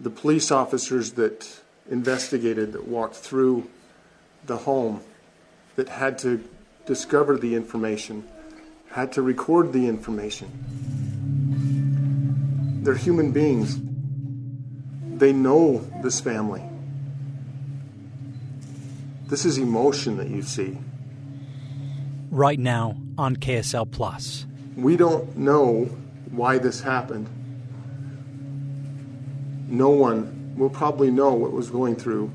The police officers that investigated, that walked through the home, that had to discover the information, had to record the information. They're human beings. They know this family. This is emotion that you see. Right now on KSL Plus. We don't know why this happened. No one will probably know what was going through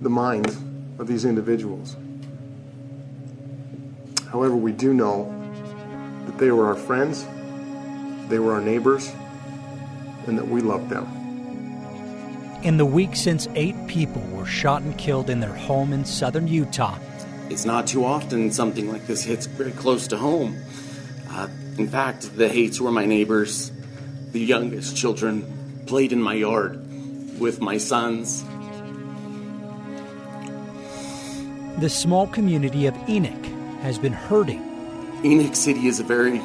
the minds of these individuals. However, we do know that they were our friends, they were our neighbors, and that we loved them. In the week since eight people were shot and killed in their home in southern Utah, It's not too often something like this hits very close to home. Uh, in fact, the Haights were my neighbors. The youngest children played in my yard with my sons. the small community of Enoch has been hurting Enoch City is a very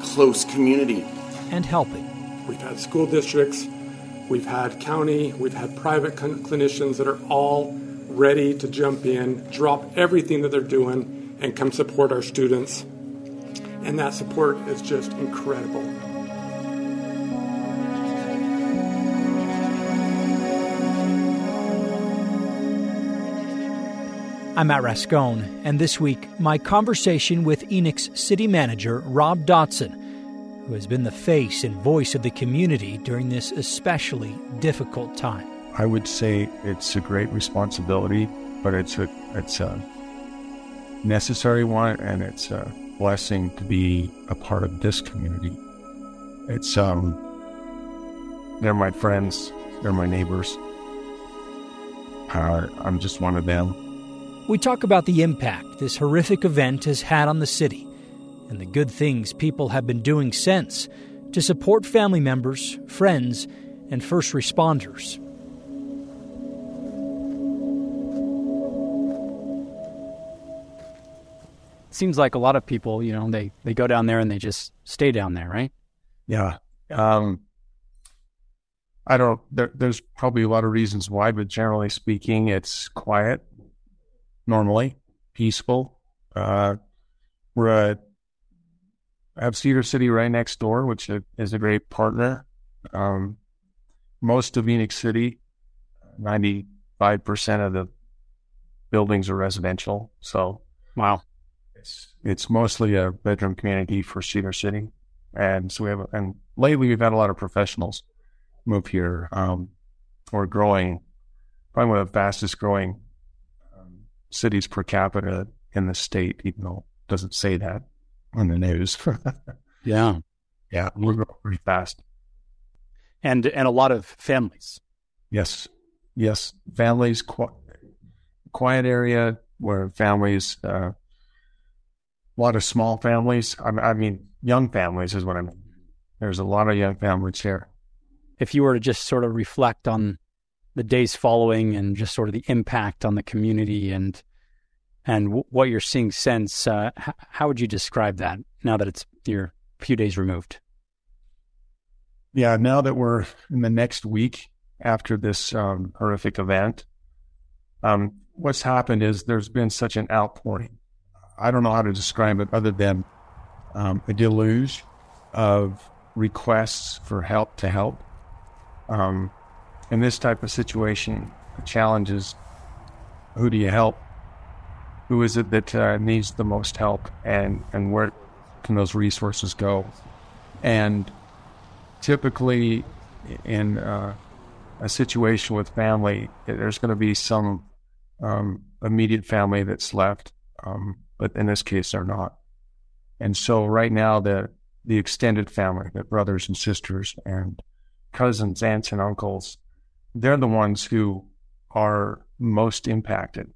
close community. and helping. We've had school districts, we've had county, we've had private cl- clinicians that are all ready to jump in, drop everything that they're doing, and come support our students. And that support is just incredible. I'm Matt Rascon, and this week, my conversation with Enoch's city manager, Rob Dotson, who has been the face and voice of the community during this especially difficult time. I would say it's a great responsibility, but it's a it's a necessary one, and it's a blessing to be a part of this community. It's um, they're my friends, they're my neighbors. Uh, I'm just one of them. We talk about the impact this horrific event has had on the city and the good things people have been doing since to support family members, friends, and first responders. seems like a lot of people, you know, they, they go down there and they just stay down there, right? Yeah. Um, I don't. There, there's probably a lot of reasons why, but generally speaking, it's quiet. Normally, peaceful. Uh, we're at I have Cedar City right next door, which is a great partner. Um, most of Phoenix City, ninety five percent of the buildings are residential. So Wow. it's it's mostly a bedroom community for Cedar City, and so we have and lately we've had a lot of professionals move here. Um, we're growing, probably one of the fastest growing cities per capita in the state, even though it doesn't say that on the news. Yeah. yeah, we're growing pretty fast. And and a lot of families. Yes, yes, families, qu- quiet area where families, uh, a lot of small families. I, I mean, young families is what I mean. There's a lot of young families here. If you were to just sort of reflect on the days following and just sort of the impact on the community and and w- what you're seeing since, uh, h- how would you describe that now that it's you're a few days removed? Yeah, now that we're in the next week after this um, horrific event, um, what's happened is there's been such an outpouring. I don't know how to describe it other than um, a deluge of requests for help to help. Um, in this type of situation, the challenge is who do you help? Who is it that uh, needs the most help, and and where can those resources go? And typically, in uh, a situation with family, there's going to be some um, immediate family that's left, um, but in this case, they're not. And so, right now, the the extended family, the brothers and sisters and cousins, aunts and uncles, they're the ones who are most impacted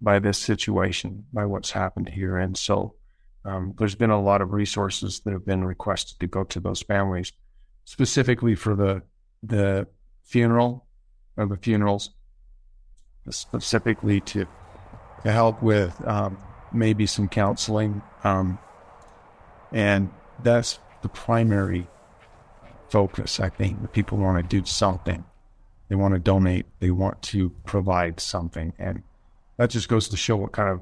by this situation, by what's happened here. And so um, there's been a lot of resources that have been requested to go to those families, specifically for the the funeral or the funerals, specifically to to help with um, maybe some counseling, um, and that's the primary focus. I think people want to do something. They want to donate. They want to provide something, and that just goes to show what kind of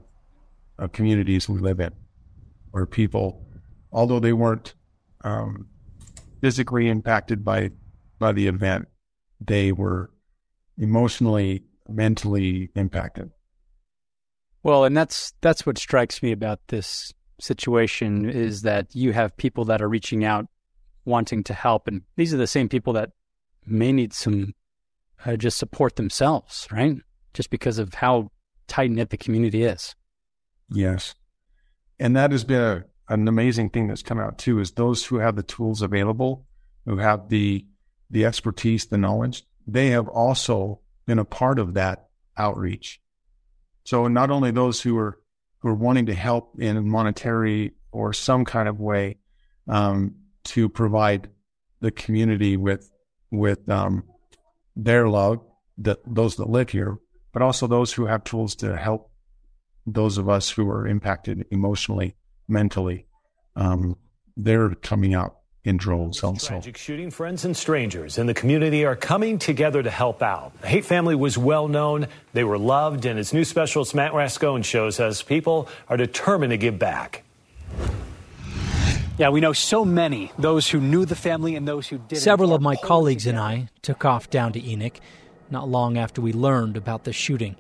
uh, communities we live in, where people, although they weren't um, physically impacted by by the event, they were emotionally, mentally impacted. Well, and that's that's what strikes me about this situation is that you have people that are reaching out wanting to help and these are the same people that may need some uh, just support themselves, right? Just because of how tight knit the community is. Yes. And that has been a, an amazing thing that's come out too is those who have the tools available, who have the the expertise, the knowledge, they have also been a part of that outreach. So not only those who are who are wanting to help in monetary or some kind of way um, to provide the community with with um, their love, that those that live here, but also those who have tools to help those of us who are impacted emotionally, mentally. Um, they're coming out in droves also. Tragic shooting, friends and strangers in the community are coming together to help out. The Haight family was well known, they were loved, and as new specialist Matt Rascon shows us, people are determined to give back. Yeah, we know so many, those who knew the family and those who didn't. Several of my colleagues and I took off down to Enoch not long after we learned about the shooting.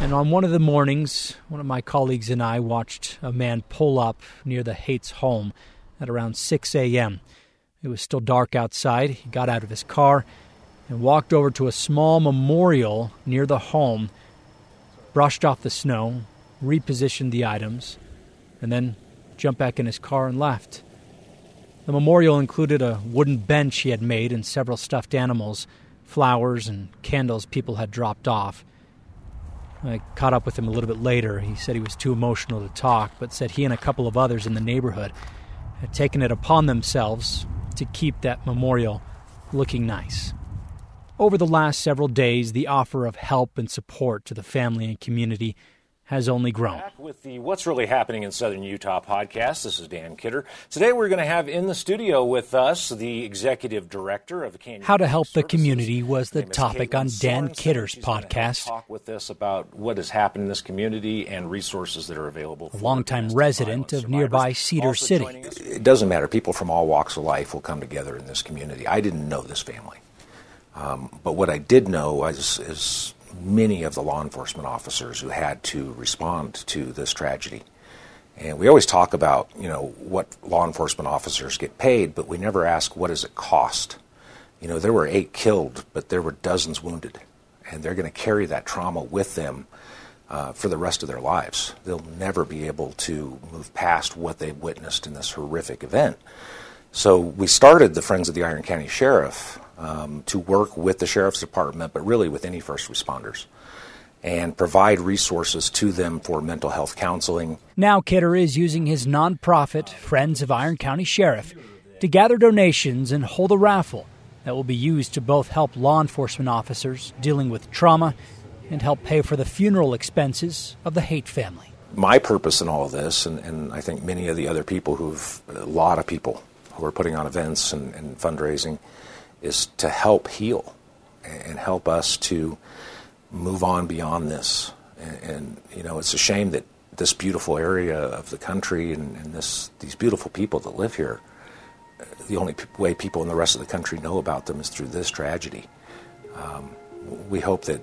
And on one of the mornings, one of my colleagues and I watched a man pull up near the Haight's home at around 6 a.m. It was still dark outside. He got out of his car and walked over to a small memorial near the home, brushed off the snow, repositioned the items, and then jumped back in his car and left. The memorial included a wooden bench he had made and several stuffed animals, flowers, and candles people had dropped off. I caught up with him a little bit later. He said he was too emotional to talk, but said he and a couple of others in the neighborhood had taken it upon themselves to keep that memorial looking nice. Over the last several days, the offer of help and support to the family and community has only grown. Back with the What's Really Happening in Southern Utah podcast. This is Dan Kidder. Today we're going to have in the studio with us the executive director of Canyon How to Help Services. the Community was the topic on Dan Kidder's podcast. Talk with us about what has happened in this community and resources that are available. A longtime resident of nearby Cedar also City. It doesn't matter. People from all walks of life will come together in this community. I didn't know this family. Um, but what I did know was, is many of the law enforcement officers who had to respond to this tragedy. And we always talk about, you know, what law enforcement officers get paid, but we never ask what does it cost. You know, there were eight killed, but there were dozens wounded, and they're going to carry that trauma with them uh, for the rest of their lives. They'll never be able to move past what they witnessed in this horrific event. So we started the Friends of the Iron County Sheriff um, to work with the Sheriff's Department, but really with any first responders, and provide resources to them for mental health counseling. Now, Kidder is using his nonprofit, Friends of Iron County Sheriff, to gather donations and hold a raffle that will be used to both help law enforcement officers dealing with trauma and help pay for the funeral expenses of the Haight family. My purpose in all of this, and, and I think many of the other people who've, a lot of people who are putting on events and, and fundraising, is to help heal and help us to move on beyond this. And, and, you know, it's a shame that this beautiful area of the country and, and this these beautiful people that live here, the only p- way people in the rest of the country know about them is through this tragedy. Um, we hope that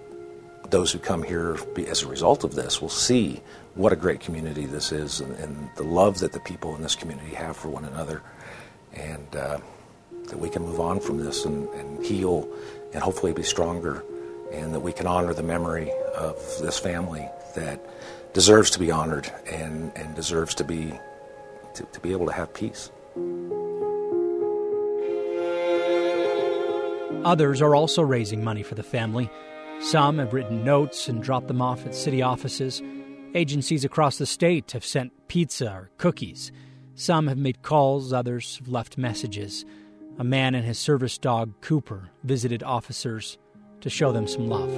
those who come here as a result of this will see what a great community this is and, and, the love that the people in this community have for one another, and uh, that we can move on from this and, and heal and hopefully be stronger, and that we can honor the memory of this family that deserves to be honored and, and deserves to be to, to be able to have peace. Others are also raising money for the family. Some have written notes and dropped them off at city offices. Agencies across the state have sent pizza or cookies. Some have made calls, others have left messages. A man and his service dog, Cooper, visited officers to show them some love.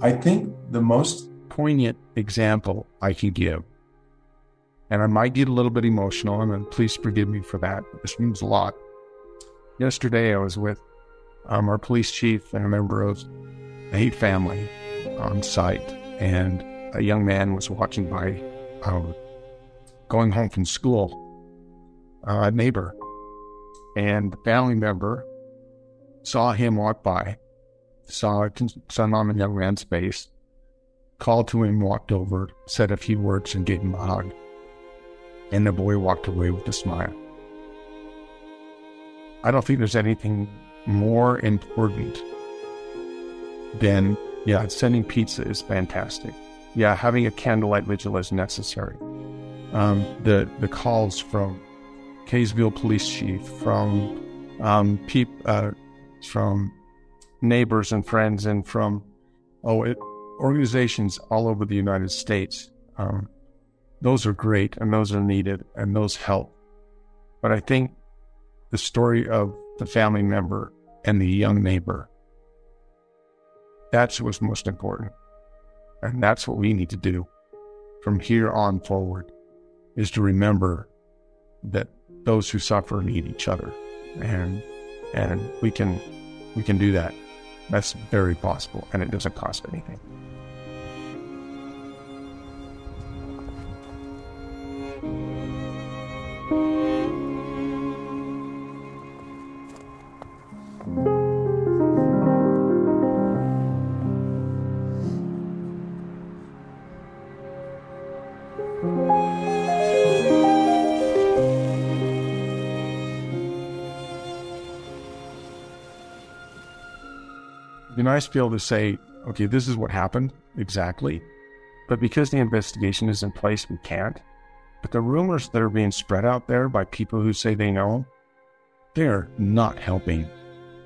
I think the most poignant example I can give, and I might get a little bit emotional, and please forgive me for that. This means a lot. Yesterday, I was with um, our police chief and a member of the Haight family on site, and a young man was watching by, um, going home from school, uh, a neighbor, and the family member saw him walk by saw saw mom and young man's face, called to him, walked over, said a few words, and gave him a hug. And the boy walked away with a smile. I don't think there's anything more important than, yeah, sending pizza is fantastic. Yeah, having a candlelight vigil is necessary. Um, the the calls from Kaysville Police Chief, from um, peop, uh, from neighbors and friends and from oh it, organizations all over the United States. Um, those are great and those are needed and those help. But I think the story of the family member and the young neighbor that's what's most important. And that's what we need to do from here on forward is to remember that those who suffer need each other. And and we can we can do that that's very possible, and it doesn't cost anything. Nice to be able to say, okay, this is what happened exactly. But because the investigation is in place, we can't. But the rumors that are being spread out there by people who say they know, they're not helping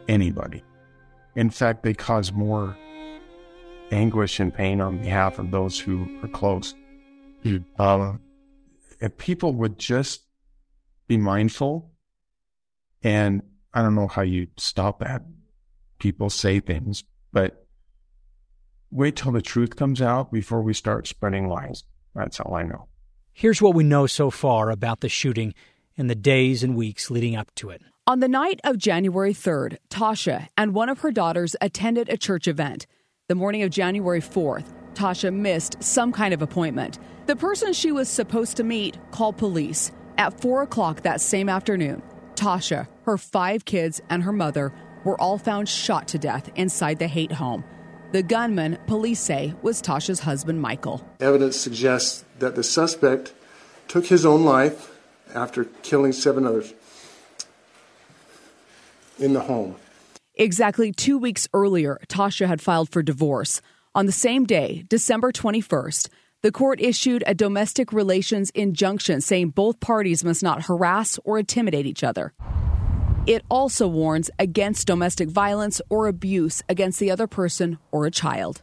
anybody. In fact, they cause more anguish and pain on behalf of those who are close. Mm. Um, if people would just be mindful, and I don't know how you stop that. People say things, but wait till the truth comes out before we start spreading lies. That's all I know. Here's what we know so far about the shooting in the days and weeks leading up to it. On the night of January 3rd, Tasha and one of her daughters attended a church event. The morning of January 4th, Tasha missed some kind of appointment. The person she was supposed to meet called police. At 4 o'clock that same afternoon, Tasha, her five kids, and her mother were all found shot to death inside the Haight home. The gunman, police say, was Tasha's husband, Michael. Evidence suggests that the suspect took his own life after killing seven others in the home. Exactly two weeks earlier, Tasha had filed for divorce. On the same day, December 21st, the court issued a domestic relations injunction saying both parties must not harass or intimidate each other. It also warns against domestic violence or abuse against the other person or a child.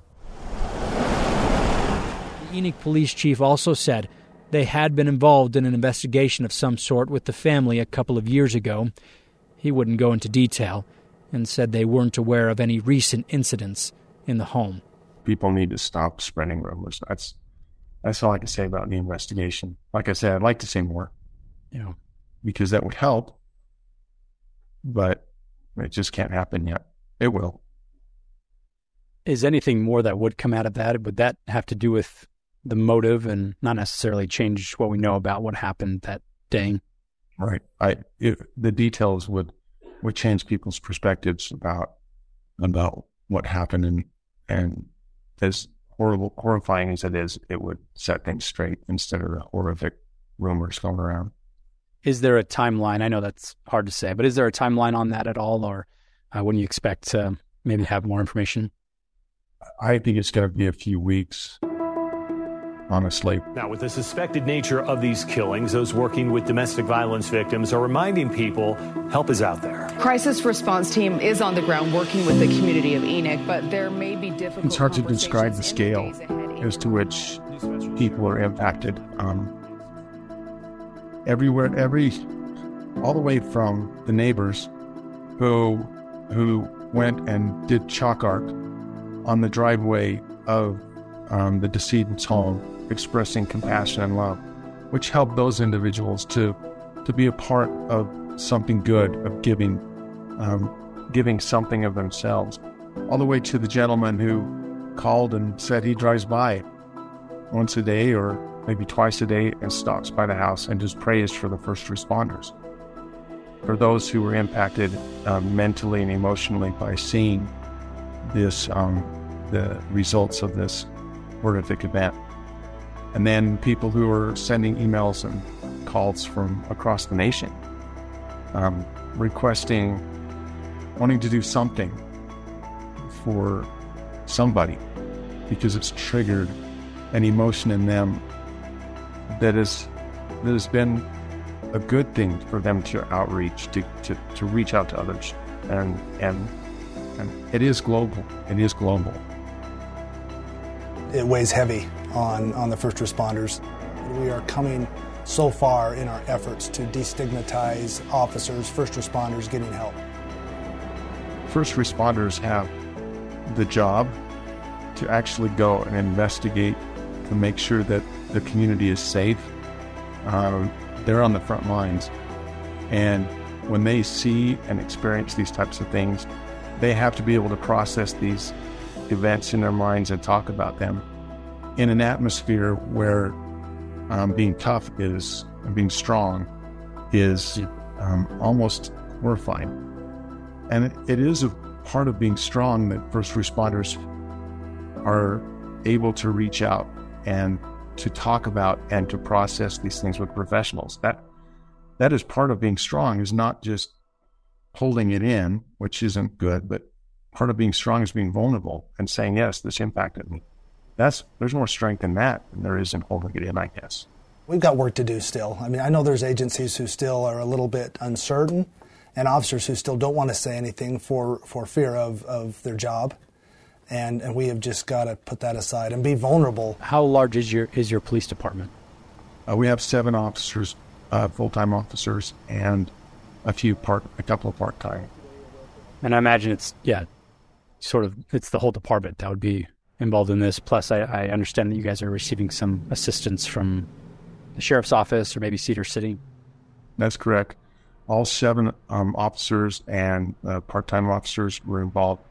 The Enoch police chief also said they had been involved in an investigation of some sort with the family a couple of years ago. He wouldn't go into detail and said they weren't aware of any recent incidents in the home. People need to stop spreading rumors. That's that's all I can say about the investigation. Like I said, I'd like to say more. You know, because that would help but it just can't happen yet. It will. Is anything more that would come out of that? Would that have to do with the motive and not necessarily change what we know about what happened that day? Right. I if the details would would change people's perspectives about about what happened and and as horrible horrifying as it is, it would set things straight instead of the horrific rumors going around. Is there a timeline? I know that's hard to say, but is there a timeline on that at all, or uh, when you expect to maybe have more information? I think it's going to be a few weeks honestly. Now, with the suspected nature of these killings, those working with domestic violence victims are reminding people help is out there. Crisis response team is on the ground working with the community of Enoch, but there may be difficult. It's hard to describe the scale as to which people are impacted. Um, everywhere, every, all the way from the neighbors who who went and did chalk art on the driveway of um, the decedent's home expressing compassion and love, which helped those individuals to to be a part of something good, of giving, um, giving something of themselves, all the way to the gentleman who called and said he drives by once a day or maybe twice a day and stops by the house and just prays for the first responders. For those who were impacted um, mentally and emotionally by seeing this, um, the results of this horrific event and then people who are sending emails and calls from across the nation um, requesting, wanting to do something for somebody because it's triggered an emotion in them that is that has been a good thing for them to outreach to, to, to reach out to others and and and it is global it is global it weighs heavy on, on the first responders. We are coming so far in our efforts to destigmatize officers, first responders getting help. First responders have the job to actually go and investigate to make sure that the community is safe. Um, they're on the front lines. And when they see and experience these types of things, they have to be able to process these events in their minds and talk about them in an atmosphere where um, being tough is being strong is um, almost horrifying. And it, it is a part of being strong that first responders are able to reach out and to talk about and to process these things with professionals. That that is part of being strong is not just holding it in, which isn't good, but part of being strong is being vulnerable and saying, yes, this impacted me that's there's more strength in that than there is in holding it in, I guess. We've got work to do still. I mean, I know there's agencies who still are a little bit uncertain, and officers who still don't want to say anything for, for fear of, of their job. And, and we have just got to put that aside and be vulnerable. How large is your is your police department? Uh, we have seven officers, uh, full time officers, and a few part, a couple of part time. And I imagine it's yeah, sort of it's the whole department that would be involved in this. Plus, I, I, understand that you guys are receiving some assistance from the sheriff's office or maybe Cedar City. That's correct. All seven um, officers and uh, part-time officers were involved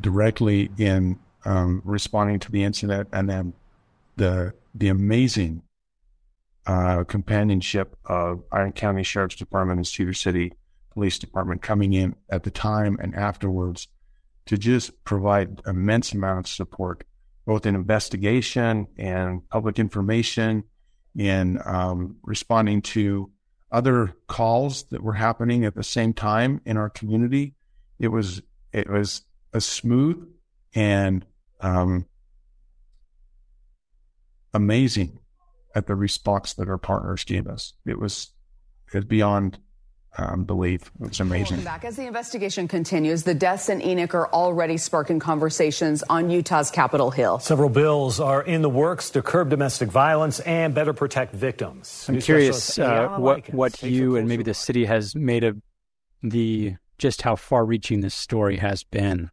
directly in um, responding to the incident, and then the the amazing uh, companionship of Iron County Sheriff's Department and Cedar City Police Department coming in at the time and afterwards to just provide immense amounts of support, both in investigation and public information, in um, responding to other calls that were happening at the same time in our community. It was it was a smooth and um, amazing at the response that our partners gave us. It was it was beyond um, believe. It's amazing. Welcome back. As the investigation continues, the deaths in Enoch are already sparking conversations on Utah's Capitol Hill. Several bills are in the works to curb domestic violence and better protect victims. I'm curious uh, what what you and maybe the city has made of the just how far-reaching this story has been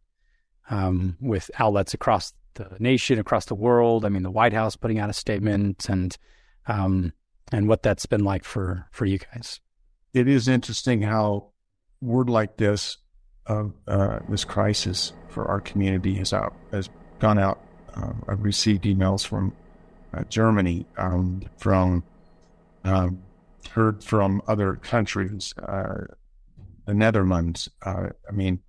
um, with outlets across the nation, across the world. I mean, the White House putting out a statement and um, and what that's been like for for you guys it is interesting how word like this of uh, this crisis for our community has out has gone out. Uh, I've received emails from uh, Germany, um, from um, heard from other countries, uh, the Netherlands. Uh, I mean,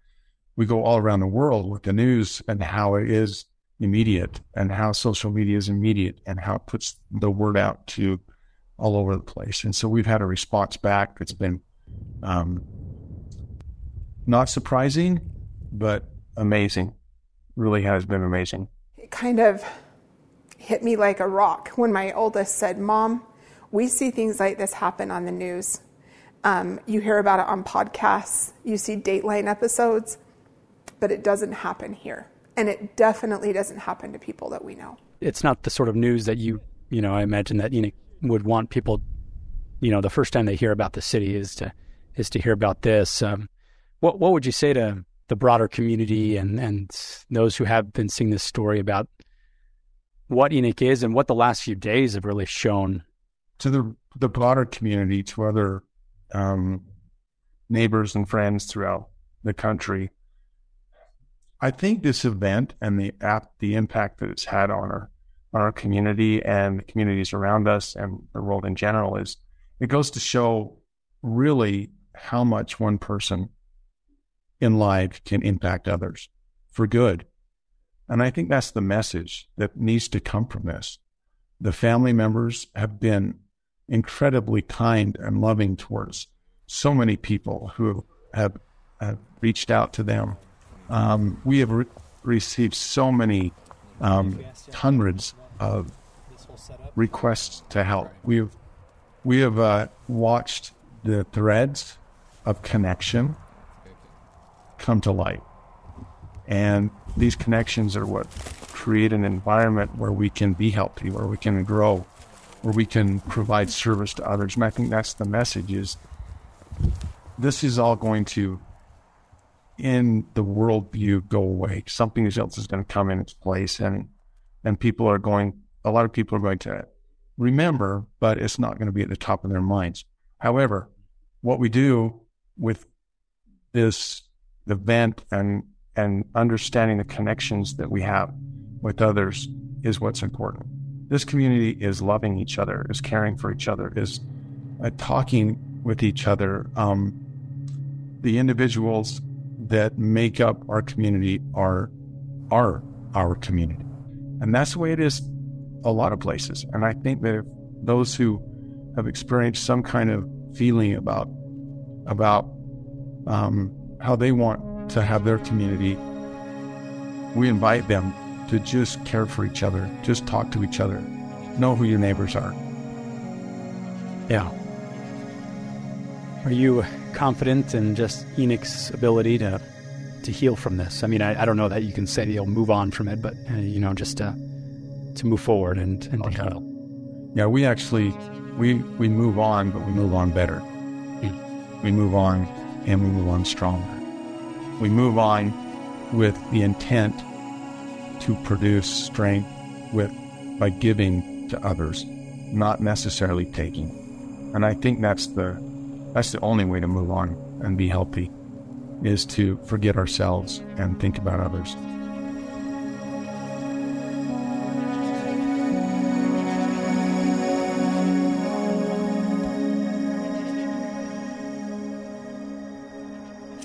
we go all around the world with the news and how it is immediate, and how social media is immediate, and how it puts the word out to all over the place. And so we've had a response back that's been um, not surprising, but amazing. Really has been amazing. It kind of hit me like a rock when my oldest said, Mom, we see things like this happen on the news. Um, you hear about it on podcasts, you see Dateline episodes, but it doesn't happen here. And it definitely doesn't happen to people that we know. It's not the sort of news that you, you know, I imagine that you know, would want people, you know, the first time they hear about the city is to is to hear about this. Um, what what would you say to the broader community and and those who have been seeing this story about what Enoch is and what the last few days have really shown to the the broader community, to other um, neighbors and friends throughout the country. I think this event and the app, the impact that it's had on our on our community and the communities around us and the world in general is it goes to show really how much one person in life can impact others for good. And I think that's the message that needs to come from this. The family members have been incredibly kind and loving towards so many people who have, have reached out to them. Um, we have re- received so many um, hundreds of requests to help. We've we have uh, watched the threads of connection come to light, and these connections are what create an environment where we can be healthy, where we can grow, where we can provide service to others. And I think that's the message: is this is all going to in the worldview go away. Something else is going to come in its place, and and people are going, a lot of people are going to remember, but it's not going to be at the top of their minds. However, what we do with this event and and understanding the connections that we have with others is what's important. This community is loving each other, is caring for each other, is uh, talking with each other. Um, the individuals that make up our community are are our community. And that's the way it is a lot of places. And I think that those who have experienced some kind of feeling about about um, how they want to have their community, we invite them to just care for each other, just talk to each other, know who your neighbors are. Yeah. Are you confident in just Enoch's ability to to heal from this? I mean, I, I don't know that you can say you'll move on from it, but uh, you know, just to to move forward and and to heal. Yeah, we actually we we move on, but we move on better. Mm. We move on, and we move on stronger. We move on with the intent to produce strength with by giving to others, not necessarily taking. And I think that's the that's the only way to move on and be healthy is to forget ourselves and think about others.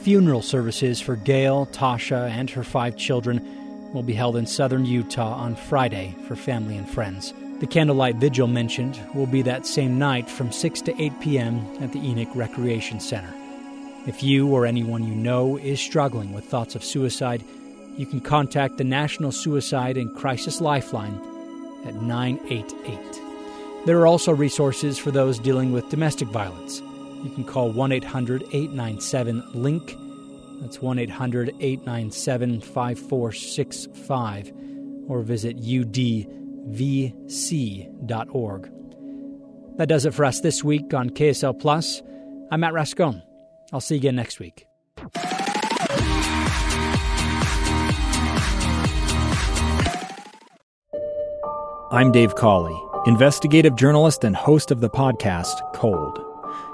Funeral services for Gail, Tasha, and her five children will be held in southern Utah on Friday for family and friends. The candlelight vigil mentioned will be that same night from 6 to 8 p.m. at the Enoch Recreation Center. If you or anyone you know is struggling with thoughts of suicide, you can contact the National Suicide and Crisis Lifeline at 988. There are also resources for those dealing with domestic violence. You can call 1 800 897 LINK. That's 1 800 897 5465 or visit udvc.org. That does it for us this week on KSL Plus. I'm Matt Rascon. I'll see you again next week. I'm Dave Cawley, investigative journalist and host of the podcast Cold.